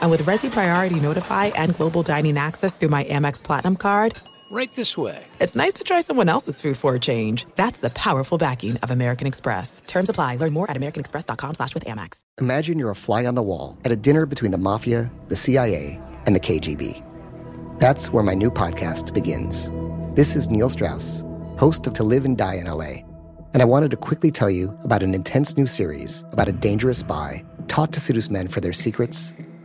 And with Resi Priority Notify and Global Dining Access through my Amex Platinum card, Right this way. it's nice to try someone else's food for a change. That's the powerful backing of American Express. Terms apply. Learn more at americanexpress.com slash with Amex. Imagine you're a fly on the wall at a dinner between the mafia, the CIA, and the KGB. That's where my new podcast begins. This is Neil Strauss, host of To Live and Die in LA. And I wanted to quickly tell you about an intense new series about a dangerous spy taught to seduce men for their secrets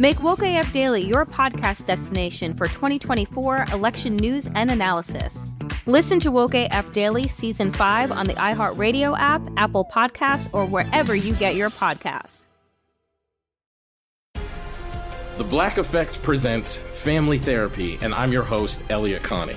Make Woke AF Daily your podcast destination for 2024 election news and analysis. Listen to Woke AF Daily Season 5 on the iHeartRadio app, Apple Podcasts, or wherever you get your podcasts. The Black Effect presents Family Therapy, and I'm your host, Elliot Connie.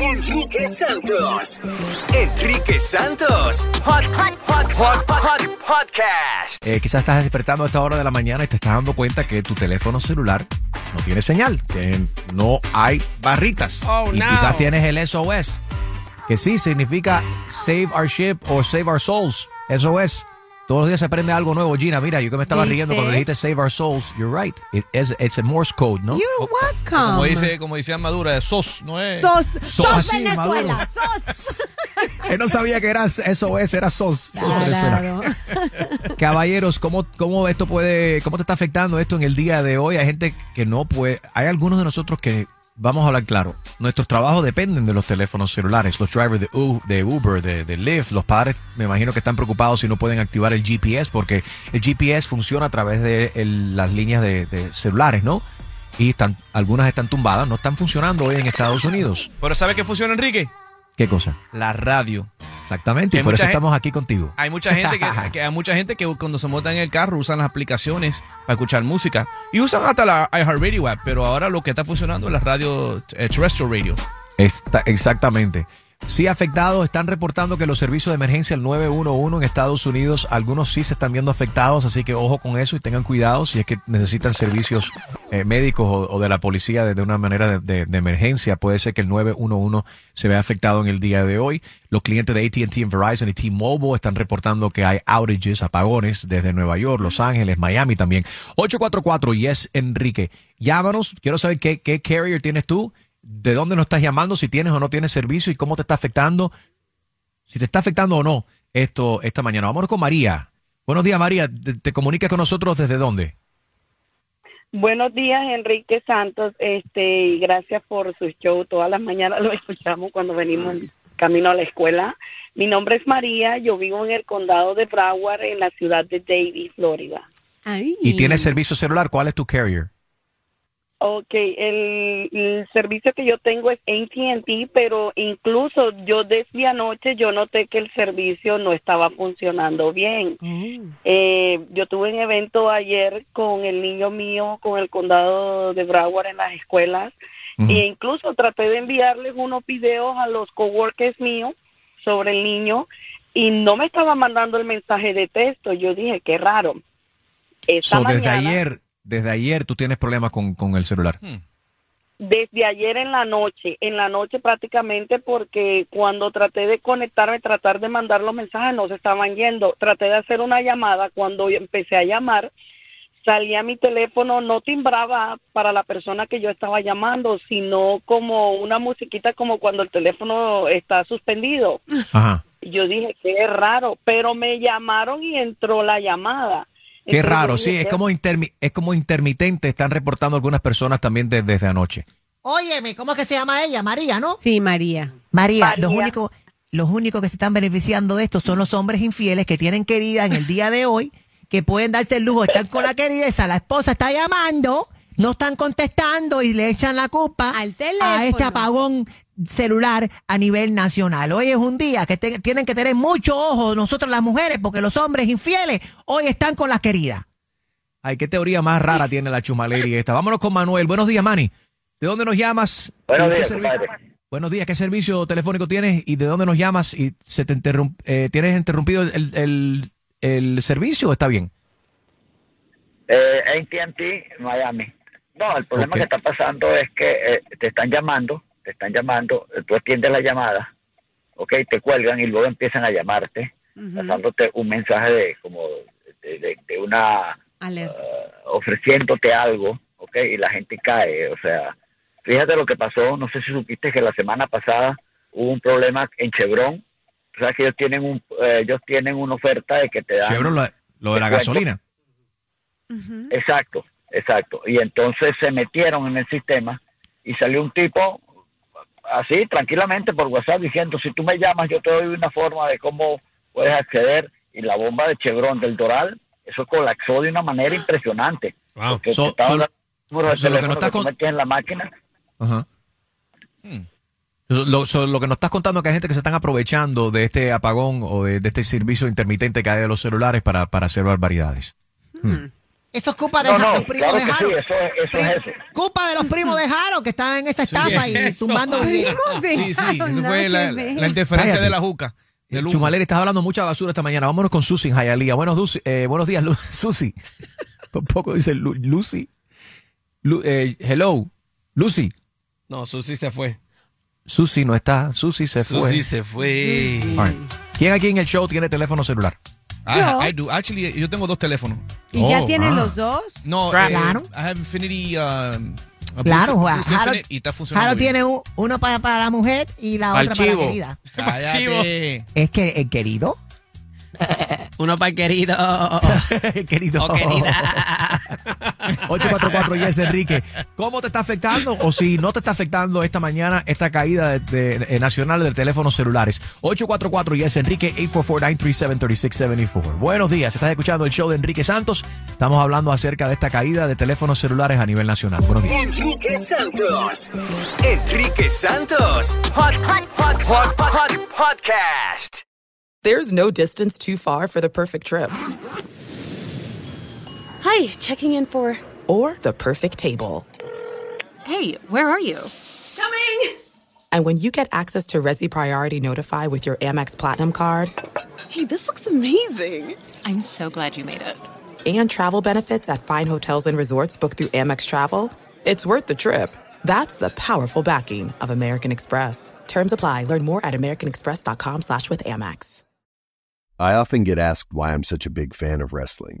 Enrique Santos. Enrique Santos. Hot, hot, hot, hot, hot, podcast. Eh, quizás estás despertando a esta hora de la mañana y te estás dando cuenta que tu teléfono celular no tiene señal, que no hay barritas. Oh, y no. quizás tienes el SOS, que sí significa Save Our Ship o Save Our Souls. SOS. Todos los días se aprende algo nuevo. Gina, mira, yo que me estaba ¿Viste? riendo cuando dijiste Save Our Souls. You're right. It is, it's a Morse code, ¿no? You're welcome. Como dice, como decía de sos, no es. Sos, sos, Así, Venezuela, Maduro. sos. Él no sabía que era SOS, era SOS. SOS, Claro. Caballeros, ¿cómo, ¿cómo esto puede, cómo te está afectando esto en el día de hoy? Hay gente que no puede, hay algunos de nosotros que, vamos a hablar claro, nuestros trabajos dependen de los teléfonos celulares, los drivers de, U- de Uber, de, de Lyft, los padres me imagino que están preocupados si no pueden activar el GPS porque el GPS funciona a través de el- las líneas de, de celulares, ¿no? Y están, algunas están tumbadas, no están funcionando hoy en Estados Unidos. Pero ¿sabe qué funciona, Enrique? ¿Qué cosa? La radio. Exactamente, y por eso estamos aquí contigo. Hay mucha gente que, que- hay mucha gente que cuando se montan en el carro usan las aplicaciones para escuchar música y usan hasta la iHeartRadio app, pero ahora lo que está funcionando es la radio eh, terrestrial radio. Está, exactamente. Sí, afectados están reportando que los servicios de emergencia, el 911 en Estados Unidos, algunos sí se están viendo afectados, así que ojo con eso y tengan cuidado si es que necesitan servicios eh, médicos o, de la policía de, una manera de, de- de emergencia. Puede ser que el 911 se vea afectado en el día de hoy. Los clientes de AT&T, Verizon y T-Mobile están reportando que hay outages, apagones desde Nueva York, Los Ángeles, Miami también. 844 Yes Enrique. Llámanos, quiero saber qué, qué carrier tienes tú de dónde nos estás llamando, si tienes o no tienes servicio y cómo te está afectando, si te está afectando o no esto esta mañana. Vámonos con María. Buenos días, María. ¿Te, te comunicas con nosotros desde dónde? Buenos días, Enrique Santos. Este, y gracias por su show. Todas las mañanas lo escuchamos cuando venimos camino a la escuela. Mi nombre es María. Yo vivo en el condado de Broward, en la ciudad de Davie, Florida. Y tienes servicio celular. ¿Cuál es tu carrier? Ok, el, el servicio que yo tengo es AT&T, pero incluso yo desde anoche yo noté que el servicio no estaba funcionando bien. Eh, yo tuve un evento ayer con el niño mío, con el condado de Broward en las escuelas, e incluso traté de enviarles unos videos a los coworkers míos sobre el niño y no me estaba mandando el mensaje de texto. Yo dije, qué raro. Esta So, desde mañana- ayer, desde ayer tú tienes problemas con, con el celular. desde ayer en la noche, en la noche prácticamente porque cuando traté de conectarme, tratar de mandar los mensajes no se estaban yendo. Traté de hacer una llamada, cuando empecé a llamar, salía mi teléfono, no timbraba para la persona que yo estaba llamando, sino como una musiquita como cuando el teléfono está suspendido. Ajá. Yo dije, qué raro, pero me llamaron y entró la llamada. Qué Entonces raro, sí, es "Qué como, intermi- es como intermitente, están reportando algunas personas también de- desde anoche. Óyeme, ¿cómo es que se llama ella? María, ¿no? Sí, María. María, María. los únicos los únicos que se están beneficiando de esto son los hombres infieles que tienen querida en el día de hoy, que pueden darse el lujo estar con la querida, esa la esposa está llamando, no están contestando y le echan la culpa Al teléfono. a este apagón celular a nivel nacional. Hoy es un día que te- tienen que tener mucho ojo nosotros las mujeres, porque los hombres infieles hoy están con las queridas. Ay, qué teoría más rara tiene la chumaleri esta. Vámonos con Manuel. Buenos días, Manny. ¿De dónde nos llamas? Buenos ¿Y qué días. Buenos días, ¿qué servicio telefónico tienes y de dónde nos llamas? ¿Y se te interrum- eh, tienes interrumpido el, el- el servicio o está bien? Eh, AT&T, Miami. No, el problema que está pasando es que eh, te están llamando, te están llamando, eh, tú atiendes la llamada, ok, te cuelgan y luego empiezan a llamarte, pasándote un mensaje de como de, de- de una eh, ofreciéndote algo, ok, y la gente cae, o sea, fíjate lo que pasó, no sé si supiste que la semana pasada hubo un problema en Chevron, o sea que ellos tienen un, eh, ellos tienen una oferta de que te dan Chevron, lo, lo de la gasolina. Exacto, exacto. Y entonces se metieron en el sistema y salió un tipo así, tranquilamente por WhatsApp diciendo, si tú me llamas, yo te doy una forma de cómo puedes acceder. Y la bomba de Chevron del Doral, eso colapsó de una manera impresionante. Porque So- so- de so lo que no teléfono estás que tú con- metías en la máquina. Ajá. Lo, so- lo que nos estás contando es que hay gente que se están aprovechando de este apagón o de, de este servicio intermitente que hay de los celulares para, para hacer barbaridades. Eso es culpa de No, Ja- no, los primos claro de Jaro. sí, eso es, eso es eso. Culpa de los primos de Jaro que están en esta estafa y eso. tumbando videos. Sí, sí, eso fue la, la interferencia Cállate. de la juca. del humo. Chumaleri, estás hablando mucha basura esta mañana. Vámonos con Susi en Hialeah. Buenos, eh, buenos días, Lu- Susi. Por poco dice Lu- Lucy. Lu- eh, hello, Lucy. No, Susi se fue. Susi no está. Susi se fue. Susi se fue. Right. ¿Quién aquí en el show tiene teléfono celular? I, I do. Actually, yo tengo dos teléfonos. ¿Y ya Oh, tienen ah. los dos? No, Claro. eh, I have Infinity. um, a Claro, y está funcionando. Jaro bien. tiene un- uno para, para la mujer y la Pa'l otra para la querida. Cállate. Es que el querido. Uno para el querido. Querido. Oh, querida. 844 Yes Enrique. ¿Cómo te está afectando? O si no te está afectando esta mañana esta caída de, de- eh, nacional de teléfonos celulares. 844 Yes Enrique 844-937-3674. Buenos días. Estás escuchando el show de Enrique Santos. Estamos hablando acerca de esta caída de teléfonos celulares a nivel nacional. Buenos días. Enrique Santos. Enrique Santos. Hot, hot, hot, hot, hot, hot podcast. There's no distance too far for the perfect trip. Hi, checking in for. Or the perfect table. Hey, where are you? Coming! And when you get access to Resi Priority Notify with your Amex Platinum card Hey, this looks amazing. I'm so glad you made it. and travel benefits at fine hotels and resorts booked through Amex Travel, it's worth the trip. That's the powerful backing of American Express. Terms apply. Learn more at americanexpress.com slash with Amex. I often get asked why I'm such a big fan of wrestling.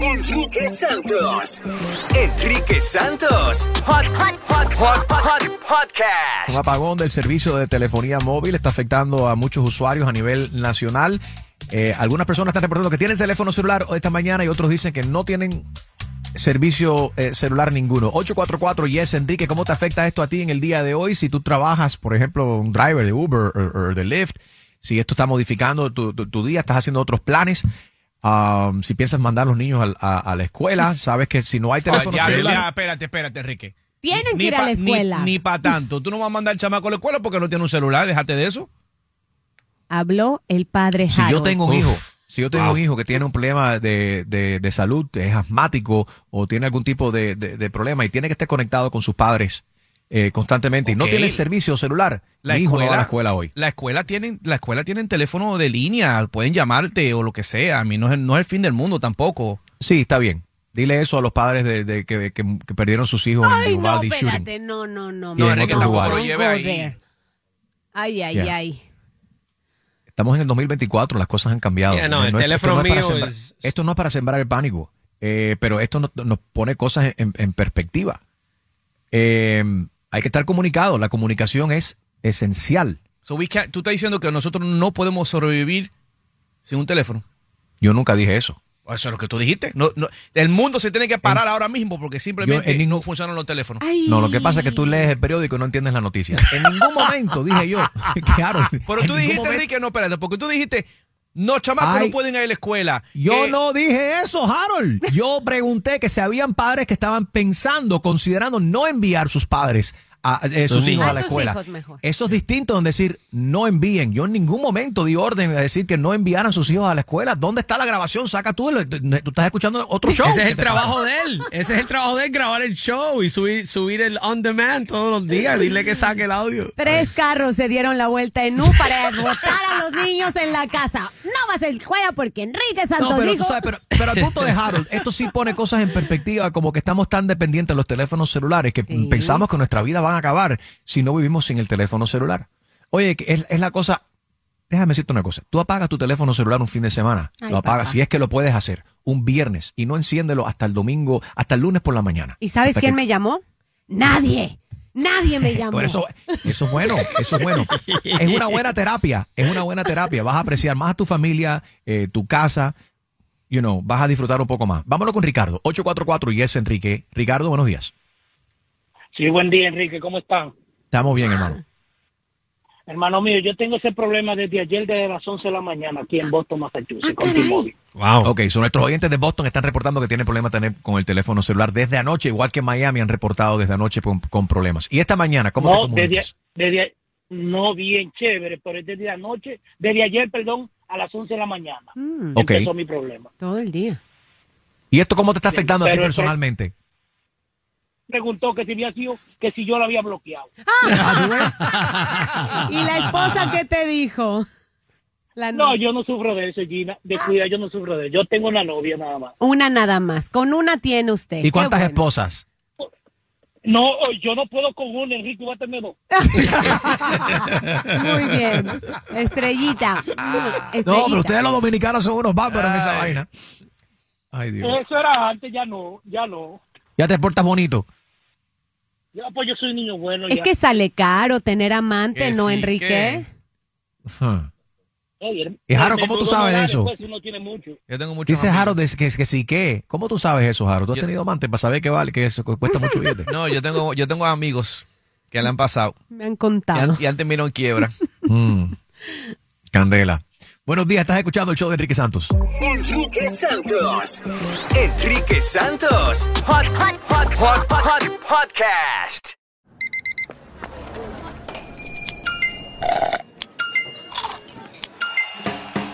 Enrique Santos. Enrique Santos. Hot, hot, hot, hot, hot, podcast. Un apagón del servicio de telefonía móvil está afectando a muchos usuarios a nivel nacional. Eh, algunas personas están reportando que tienen teléfono celular esta mañana y otros dicen que no tienen servicio eh, celular ninguno. 844 Yes Enrique, ¿cómo te afecta esto a ti en el día de hoy? Si tú trabajas, por ejemplo, un driver de Uber o, de Lyft, si esto está modificando tu día, estás haciendo otros planes. Um, si piensas mandar a los niños al- a, a la escuela, sabes que si no hay teléfono Ah, ya, celular, ya, espérate, espérate, Enrique. Tienen Ni que ir a la ni- escuela. Ni, para tanto. Tú no vas a mandar al chamaco a la escuela porque no tiene un celular. Déjate de eso. Habló el padre Si yo Harold. tengo un hijo, si yo tengo Wow. un hijo que tiene un problema de, de- de salud, es asmático o tiene algún tipo de, de- de problema y tiene que estar conectado con sus padres eh, constantemente y no tiene servicio celular, mi hijo no va a la escuela hoy. La escuela tienen, la escuela tienen teléfono de línea, pueden llamarte o lo que sea. A mí no es, no es el fin del mundo tampoco. Sí, está bien. Dile eso a los padres de, de que, que- que perdieron sus hijos en Ay, el no, Uvalde shooting. espérate, no, no, no. Y en no, otros no, lugares. Lo lleve ahí. Ay, ay, Yeah. ay. Estamos en el 2024, las cosas han cambiado. Yeah, no, el es- teléfono esto no es para mío sembrar- es- Esto no es para sembrar el pánico, eh, pero esto nos, nos pone cosas en, en perspectiva. Eh, hay que estar comunicado, la comunicación es esencial. So we can't- tú estás diciendo que nosotros no podemos sobrevivir sin un teléfono. Yo nunca dije eso. Eso es lo que tú dijiste. No, no, el mundo se tiene que parar ahora mismo porque simplemente Yo ningún- no funcionan los teléfonos. No, lo que pasa es que tú lees el periódico y no entiendes las noticias. En ningún momento dije yo que Harold, Pero tú dijiste, Enrique, no, espérate, porque tú dijiste, no, chamacos Ay. no pueden ir a la escuela. Yo Eh, no dije eso, Harold. Yo pregunté que si habían padres que estaban pensando, considerando no enviar sus padres a, eh, sus Sus hijos a la A escuela. hijos mejor. Eso es distinto en decir no envíen. Yo en ningún momento di orden de decir que no enviaran sus hijos a la escuela. ¿Dónde está la grabación? Saca tú. el- Tú estás escuchando otro show. Ese es ¿Qué el trabajo pasa? de él. Ese es el trabajo de él, grabar el show y subir, subir el on demand todos los días. Dile que saque el audio. Tres carros se dieron la vuelta en U para botar a los niños en la casa. No vas a la escuela porque Enrique Santos No, pero tú dijo... sabes, pero, pero al punto de Harold, esto sí pone cosas en perspectiva, como que estamos tan dependientes de los teléfonos celulares que pensamos que nuestra vida va a acabar si no vivimos sin el teléfono celular. Oye, es, es la cosa. Déjame decirte una cosa. Tú apagas tu teléfono celular un fin de semana. Ay, lo apagas, papá. si es que lo puedes hacer, un viernes y no enciéndelo hasta el domingo, hasta el lunes por la mañana. ¿Y sabes quién que- me llamó? Nadie. Nadie me llamó. Por eso, eso es bueno, eso es bueno. Es una buena terapia, es una buena terapia. Vas a apreciar más a tu familia, eh, tu casa, you know, vas a disfrutar un poco más. Vámonos con Ricardo, 844 y es Enrique. Ricardo, buenos días. Sí, buen día, Enrique. ¿Cómo están? Estamos bien, hermano. Hermano mío, yo tengo ese problema desde ayer desde las 11 de la mañana aquí en Boston, Massachusetts, con T-Mobile. Wow. Ok, son nuestros oyentes de Boston están reportando que tienen problemas tener con el teléfono celular desde anoche, igual que en Miami han reportado desde anoche con, con problemas. Y esta mañana, ¿cómo te No, comunicas? desde, desde, no bien chévere, pero es desde anoche, desde ayer, perdón, a las 11 de la mañana. Ok. Empezó mi problema. Todo el día. ¿Y esto cómo te está afectando a ti personalmente? Preguntó que si había sido, que si yo lo había bloqueado. ¿Y la esposa qué te dijo? La No, yo no sufro de eso, Gina. De cuida, yo no sufro de eso. Yo tengo una novia nada más. Una nada más. Con una tiene usted. ¿Y cuántas bueno. esposas? No, yo no puedo con una, Enrique, voy a tener dos. Muy bien. Estrellita. Estrellita. No, pero ustedes los dominicanos son unos bárbaros en esa vaina. Ay, Dios. Eso era antes, ya no, ya no. Ya te portas bonito. Pues yo soy un niño bueno. Es ya. que sale caro tener amante, Que ¿no, sí, Enrique? Huh. Oye, Y, Jaro, ¿cómo tú sabes eso? pues, uno tiene mucho. Yo tengo muchos Dice de- que, que sí, ¿qué? ¿Cómo tú sabes eso, Harold? ¿Tú has tenido amante para saber que vale, que eso cuesta mucho billete? No, yo tengo, yo tengo amigos que le han pasado Me han y contado. han, y han terminado en quiebra. Mm. Candela. Buenos días, estás escuchando el show de Enrique Santos. Enrique Santos. Enrique Santos. Hot, hot, hot, hot, hot, hot podcast.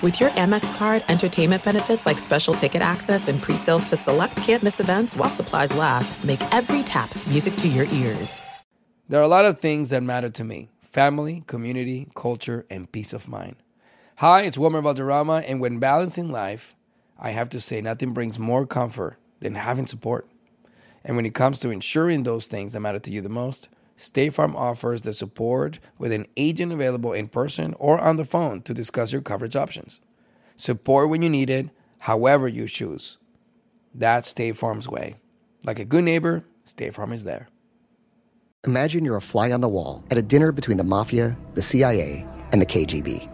With your Amex card, entertainment benefits like special ticket access and pre-sales to select campus events while supplies last make every tap music to your ears. There are a lot of things that matter to me family, community, culture, and peace of mind. Hi, it's Wilmer Valderrama, and when balancing life, I have to say nothing brings more comfort than having support. And when it comes to ensuring those things that matter to you the most, State Farm offers the support with an agent available in person or on the phone to discuss your coverage options. Support when you need it, however you choose. That's State Farm's way. Like a good neighbor, State Farm is there. Imagine you're a fly on the wall at a dinner between the mafia, the CIA, and the KGB.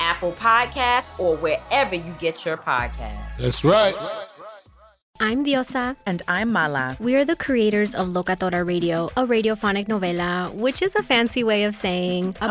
Apple Podcasts, or wherever you get your podcasts. That's right. I'm Diosa. And I'm Mala. We are the creators of Locatora Radio, a radiophonic novela, which is a fancy way of saying a,